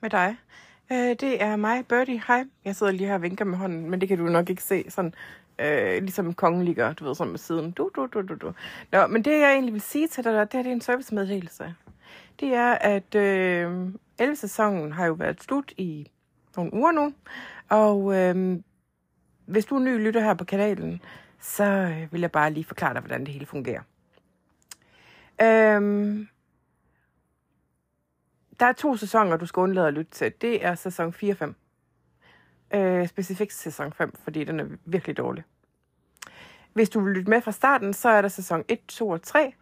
med dig. Øh, det er mig, Birdie. Hej. Jeg sidder lige her og vinker med hånden, men det kan du nok ikke se. Sådan, øh, ligesom kongen ligger, du ved, sådan med siden. Du, du, du, du, du. Nå, men det jeg egentlig vil sige til dig, det, her, det er en servicemeddelelse. Det er, at øh, 11-sæsonen har jo været slut i nogle uger nu, og øh, hvis du er ny lytter her på kanalen, så øh, vil jeg bare lige forklare dig, hvordan det hele fungerer. Øh, der er to sæsoner, du skal undlade at lytte til. Det er sæson 4 og 5. Øh, specifikt sæson 5, fordi den er virkelig dårlig. Hvis du vil lytte med fra starten, så er der sæson 1, 2 og 3.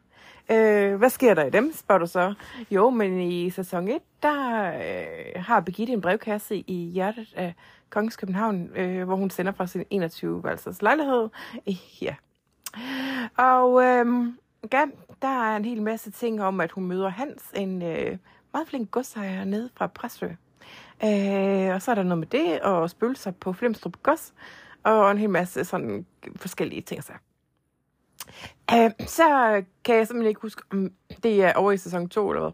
Øh, hvad sker der i dem, spørger du så? Jo, men i sæson 1, der øh, har Birgitte en brevkasse i hjertet af Kongens København, øh, hvor hun sender fra sin 21-værelses lejlighed. Øh, ja. Og øh, ja, der er en hel masse ting om, at hun møder Hans, en øh, meget flink godsejer nede fra Præstø. Øh, og så er der noget med det, og spøgelser på Flemstrup Gods, og en hel masse sådan forskellige ting. Så. Øh, så kan jeg simpelthen ikke huske, om det er over i sæson 2 eller hvad.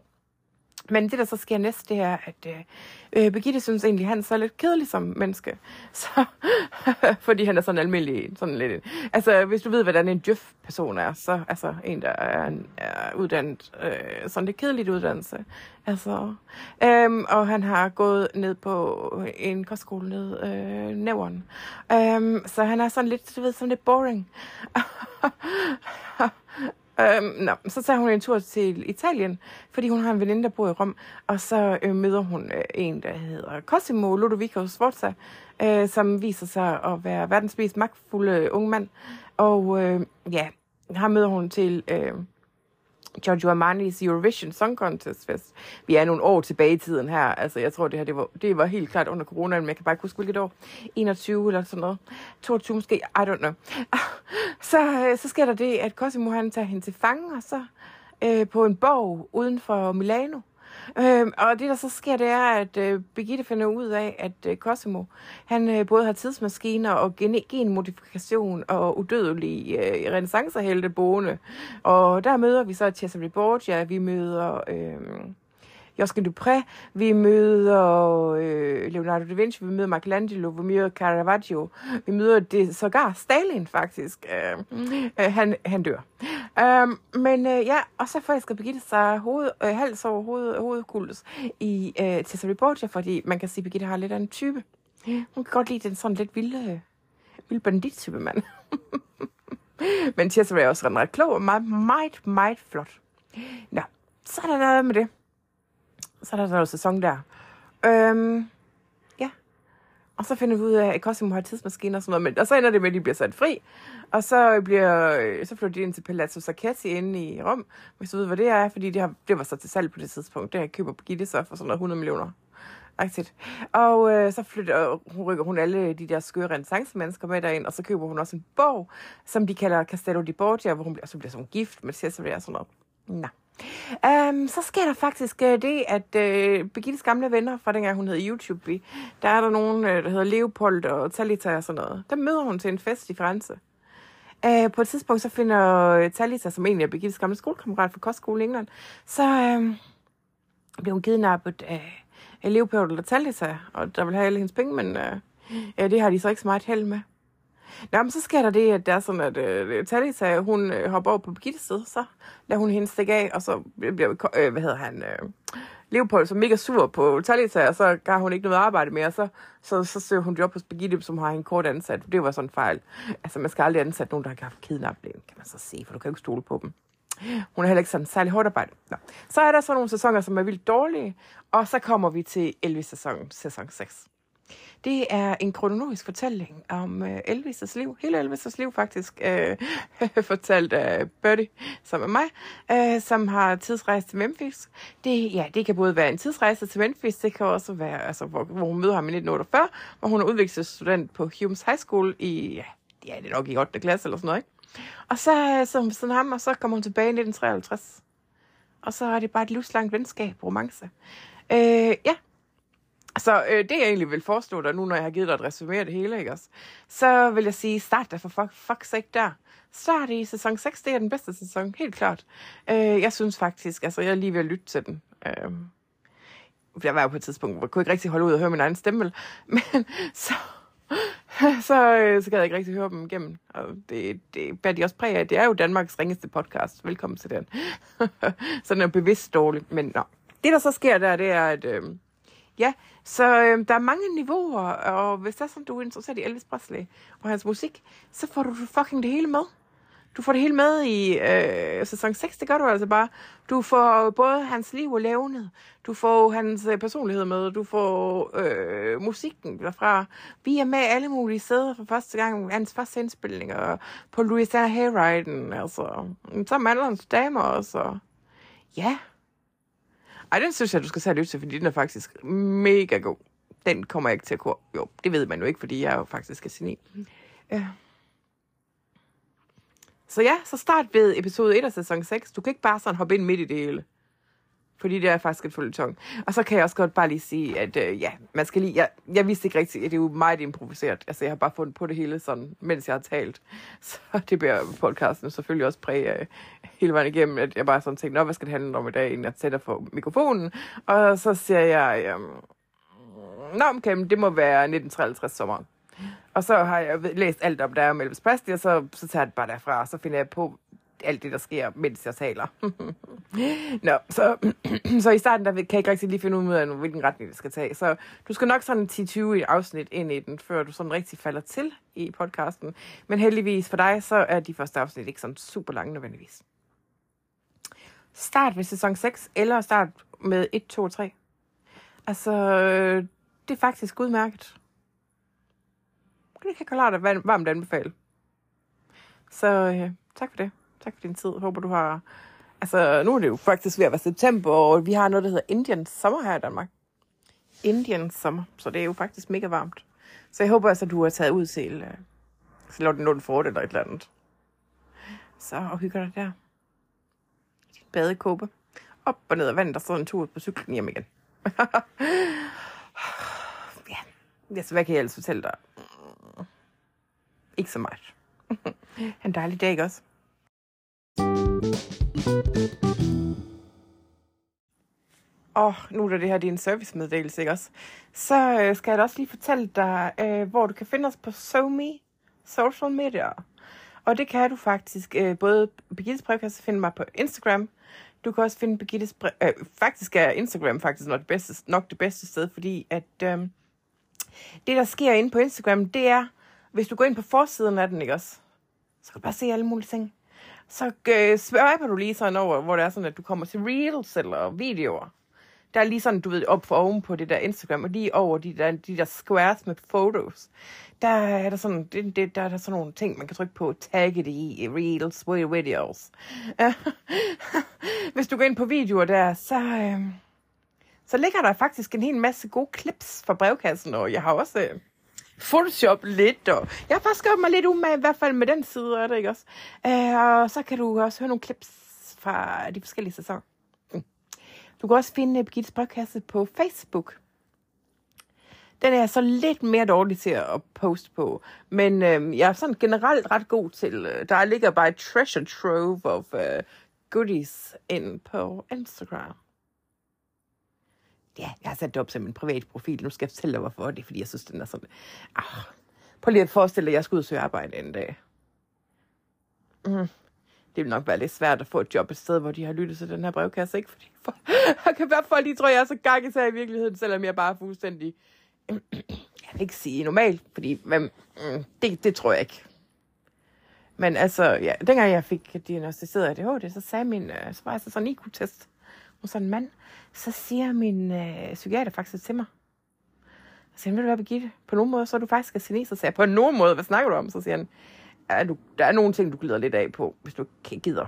Men det, der så sker næste, det er, at øh, øh Birgitte synes egentlig, at han er så lidt kedelig som menneske. Så, fordi han er sådan almindelig, sådan lidt... Altså, hvis du ved, hvordan en djøf-person er, så altså en, der er, er uddannet, øh, sådan lidt kedeligt uddannelse. Altså, øhm, og han har gået ned på en kostskole ned øh, Nævren. Øhm, så han er sådan lidt, du ved, sådan lidt boring. Øhm, nå, så tager hun en tur til Italien, fordi hun har en veninde, der bor i Rom, og så øh, møder hun øh, en, der hedder Cosimo Ludovico Sforza, øh, som viser sig at være verdens mest magtfulde øh, unge mand. Og øh, ja, her møder hun til... Øh, Giorgio Armani's Eurovision Song Contest Fest. Vi er nogle år tilbage i tiden her. Altså, jeg tror, det her det var, det var helt klart under corona, men jeg kan bare ikke huske, hvilket år. 21 eller sådan noget. 22 måske. I don't know. Så, øh, så sker der det, at Cosimo han tager hende til fange, og så øh, på en borg uden for Milano. Øh, og det, der så sker, det er, at øh, Birgitte finder ud af, at øh, Cosimo, han øh, både har tidsmaskiner og gen- genmodifikation og udødelige øh, renaissancehelte boende. Og der møder vi så Cesare Borgia, vi møder... Øh, Josquin Dupré, vi møder øh, eh, Leonardo da Vinci, vi møder Michelangelo, vi møder Caravaggio, vi møder det sågar Stalin faktisk. Øh, øh, han, han dør. Øh, men øh, ja, og så forelsker Birgitte sig hoved, øh, hals over hoved, hovedkultus i øh, Cesare Borgia, fordi man kan sige, at Birgitte har lidt af en type. Hun kan godt lide den sådan lidt vilde, vilde bandit-type mand. Men Cesare er også ret klog og meget, meget, meget flot. Nå, så er der noget med det så er der noget sæson der. Øhm, ja. Og så finder vi ud af, at Cosimo har tidsmaskiner og sådan noget. Men, og så ender det med, at de bliver sat fri. Og så, bliver, så flytter de ind til Palazzo Sacchetti inde i Rom. Hvis du ved, hvad det er, fordi det, har, det var så til salg på det tidspunkt. Det her køber Birgitte så for sådan noget 100 millioner. Rigtigt. Og øh, så flytter, hun rykker hun alle de der skøre renaissance-mennesker med derind, og så køber hun også en bog, som de kalder Castello di Borgia, hvor hun bliver, så bliver som gift med Cesare og sådan noget. Nå. Um, så sker der faktisk uh, det, at uh, Birgittes gamle venner fra dengang hun hed YouTube, der er der nogen, uh, der hedder Leopold og Talita og sådan noget. Der møder hun til en fest i Firenze. Uh, på et tidspunkt så finder Talita, som egentlig er Birgittes gamle skolekammerat fra kostskole i England, så uh, bliver hun kidnappet af uh, Leopold og Talita, og der vil have alle hendes penge, men uh, uh, det har de så ikke så meget held med. Nå, men så sker der det, at det er sådan, at øh, Talita, hun øh, hopper over på Birgittes side, så lader hun hende stikke af, og så bliver, øh, øh hvad hedder han, øh, Leopold så mega sur på Talita, og så gør hun ikke noget arbejde mere, så, så, så søger hun job hos Birgitte, som har en kort ansat. Det var sådan en fejl. Altså, man skal aldrig ansætte nogen, der har haft kidnapping, kan man så se, for du kan jo ikke stole på dem. Hun er heller ikke sådan særlig hårdt arbejde. Nå. Så er der så nogle sæsoner, som er vildt dårlige, og så kommer vi til Elvis-sæsonen, sæson 6. Det er en kronologisk fortælling om uh, Elvis' liv, hele Elvis' liv faktisk, øh, fortalt af Buddy, som er mig, øh, som har tidsrejst til Memphis. Det, ja, det kan både være en tidsrejse til Memphis, det kan også være, altså, hvor, hvor hun møder ham i 1948, hvor hun er udviklingsstudent på Humes High School i, ja, ja, det er nok i 8. klasse eller sådan noget, ikke? Og så, øh, så sådan ham, og så kommer hun tilbage i 1953. Og så er det bare et livslangt venskab, romance. Øh, ja, så øh, det jeg egentlig vil forestå dig nu, når jeg har givet dig at resumere det hele, ikke også? Så vil jeg sige, start der for fuck, fuck sake der. Start i sæson 6, det er den bedste sæson, helt klart. Øh, jeg synes faktisk, altså jeg er lige ved at lytte til den. Øh, jeg var jo på et tidspunkt, hvor jeg kunne ikke rigtig holde ud og høre min egen stemme, men så, så, øh, så gad jeg ikke rigtig høre dem igennem. Og det, det bærer de også præg af. Det er jo Danmarks ringeste podcast. Velkommen til den. så den er bevidst dårlig. Men nå. det, der så sker der, det er, at... Øh, ja, så øh, der er mange niveauer, og hvis det er sådan, du er interesseret i Elvis Presley og hans musik, så får du fucking det hele med. Du får det hele med i øh, sæson 6, det gør du altså bare. Du får både hans liv og levnet, du får hans øh, personlighed med, du får øh, musikken derfra. Vi er med alle mulige steder for første gang, hans første indspilninger på Louisiana Hayriden, altså, så med alle hans damer også. Ja. Ej, den synes jeg, du skal sætte lytte til, fordi den er faktisk mega god. Den kommer jeg ikke til at kunne... Jo, det ved man jo ikke, fordi jeg er jo faktisk er geni. Ja. Så ja, så start ved episode 1 af sæson 6. Du kan ikke bare sådan hoppe ind midt i det hele. Fordi det er faktisk et følgetong. Og så kan jeg også godt bare lige sige, at øh, ja, man skal lige... Jeg, jeg vidste ikke rigtigt, at det er jo meget improviseret. Altså, jeg har bare fundet på det hele sådan, mens jeg har talt. Så det bliver podcasten selvfølgelig også præg af hele vejen igennem, at jeg bare sådan tænkte, Nå, hvad skal det handle om i dag, inden jeg sætter for mikrofonen. Og så siger jeg, øhm, Nå, okay, det må være 1953 sommeren. Og så har jeg læst alt om der om Elvis Presley, og så, så tager jeg det bare derfra, og så finder jeg på alt det, der sker, mens jeg taler. Nå, så, så i starten der kan jeg ikke rigtig lige finde ud af, hvilken retning det skal tage. Så du skal nok sådan 10-20 afsnit ind i den, før du sådan rigtig falder til i podcasten. Men heldigvis for dig, så er de første afsnit ikke sådan super lange nødvendigvis. Start ved sæson 6, eller start med 1, 2 og 3. Altså, øh, det er faktisk udmærket det kan jeg klart varmt anbefale. Så øh, tak for det. Tak for din tid. Håber du har... Altså, nu er det jo faktisk ved at være september, og vi har noget, der hedder Indian Summer her i Danmark. Indian Summer, så det er jo faktisk mega varmt. Så jeg håber altså, du har taget ud til, øh, til Lorten Fort eller et eller andet. Så og hygger dig der. Badekåbe. Op og ned af vandet, og så en tur på cyklen hjem igen. ja. ja, så hvad kan jeg ellers fortælle dig? Ikke så meget. en dejlig dag, ikke også? Og oh, nu er det her din servicemeddelelse, ikke også? Så øh, skal jeg da også lige fortælle dig, øh, hvor du kan finde os på SoMe Social Media. Og det kan du faktisk, øh, både Birgittes brevkasse finde mig på Instagram. Du kan også finde Birgittes brev... Øh, faktisk er Instagram faktisk nok det bedste, nok det bedste sted, fordi at øh, det, der sker inde på Instagram, det er, hvis du går ind på forsiden af den, ikke også? Så kan du bare se alle mulige ting. Så øh, swiper du lige sådan over, hvor det er sådan, at du kommer til reels eller videoer. Der er lige sådan, du ved, op for oven på det der Instagram, og lige over de der, de der squares med photos. Der er der sådan, det, det, der er der sådan nogle ting, man kan trykke på, tagge det i, reels, videos. Hvis du går ind på videoer der, så, øh, så ligger der faktisk en hel masse gode clips fra brevkassen, og jeg har også... Øh, Photoshop lidt, og jeg har faktisk gjort mig lidt umage, i hvert fald med den side af det, ikke også? Øh, og så kan du også høre nogle clips fra de forskellige sæsoner. Du kan også finde Birgittes podcast på Facebook. Den er jeg så lidt mere dårlig til at poste på. Men øh, jeg er sådan generelt ret god til... Øh, der ligger bare et treasure trove of øh, goodies ind på Instagram ja, jeg har sat det op som en privat profil. Nu skal jeg fortælle dig, hvorfor. Det er, fordi jeg synes, den er sådan... Ah, prøv lige at forestille dig, at jeg skal ud og søge arbejde en dag. Mm. Det vil nok være lidt svært at få et job et sted, hvor de har lyttet til den her brevkasse, ikke? Fordi for, jeg kan være folk, de tror, jeg er så gang i virkeligheden, selvom jeg bare er fuldstændig... jeg vil ikke sige normalt, fordi men, mm, det, det tror jeg ikke. Men altså, ja, dengang jeg fik diagnostiseret ADHD, så sagde min, øh, så var jeg så sådan en IQ-test hos sådan en mand, så siger min øh, psykiater faktisk til mig, så siger han, ved du hvad, Birgitte, på nogen måde, så er du faktisk sine. Så siger jeg, på nogen måde, hvad snakker du om? Så siger han, er du, der er nogle ting, du glider lidt af på, hvis du ikke gider.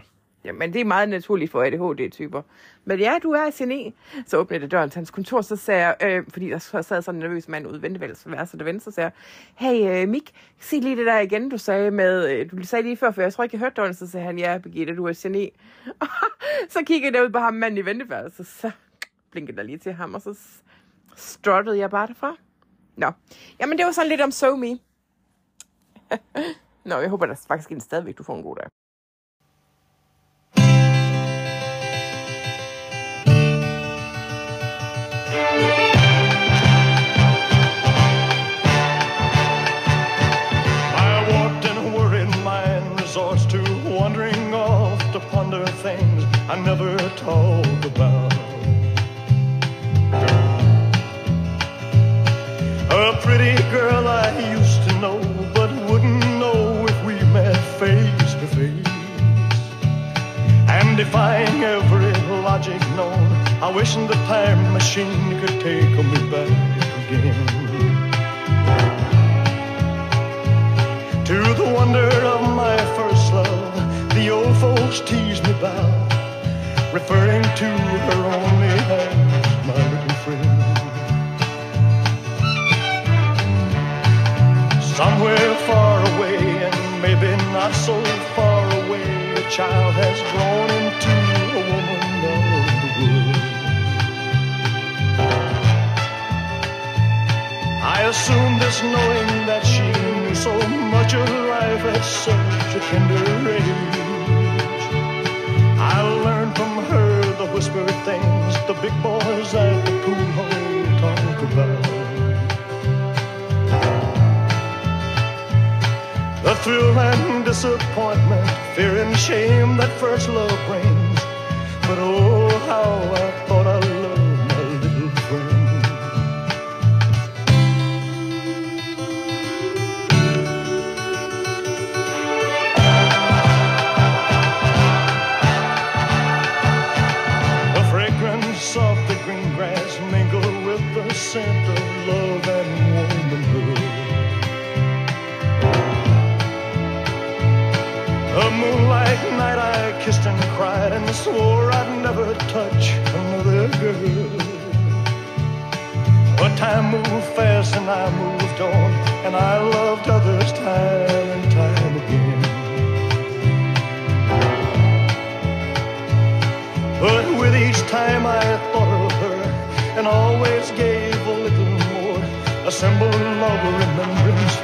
Jamen, det er meget naturligt for ADHD-typer. Men ja, du er geni. Så åbnede jeg døren til hans kontor, så sagde jeg, øh, fordi der sad sådan en nervøs mand ude venteværelset, det vente, så sagde jeg, hey øh, Mik, sig lige det der igen, du sagde med, øh, du sagde lige før, for jeg tror ikke, jeg hørte døren, så sagde han, ja, Birgitte, du er geni. så kiggede jeg ud på ham manden i venteværelset, så blinkede der lige til ham, og så struttede jeg bare derfra. Nå, jamen det var sådan lidt om So Me. Nå, jeg håber da faktisk en stadigvæk, du får en god dag. I wish the time machine could take me back again. To the wonder of my first love, the old folks tease me about, referring to her only as my little friend. Somewhere far away, and maybe not so far away, a child has grown assumed this knowing that she knew so much of life at such a tender age. I learned from her the whispered things the big boys at the pool hall talk about. The thrill and disappointment, fear and shame that first love brings. But oh, how I touch another girl. But time moved fast and I moved on, and I loved others time and time again. But with each time I thought of her and always gave a little more, a symbol of remembrance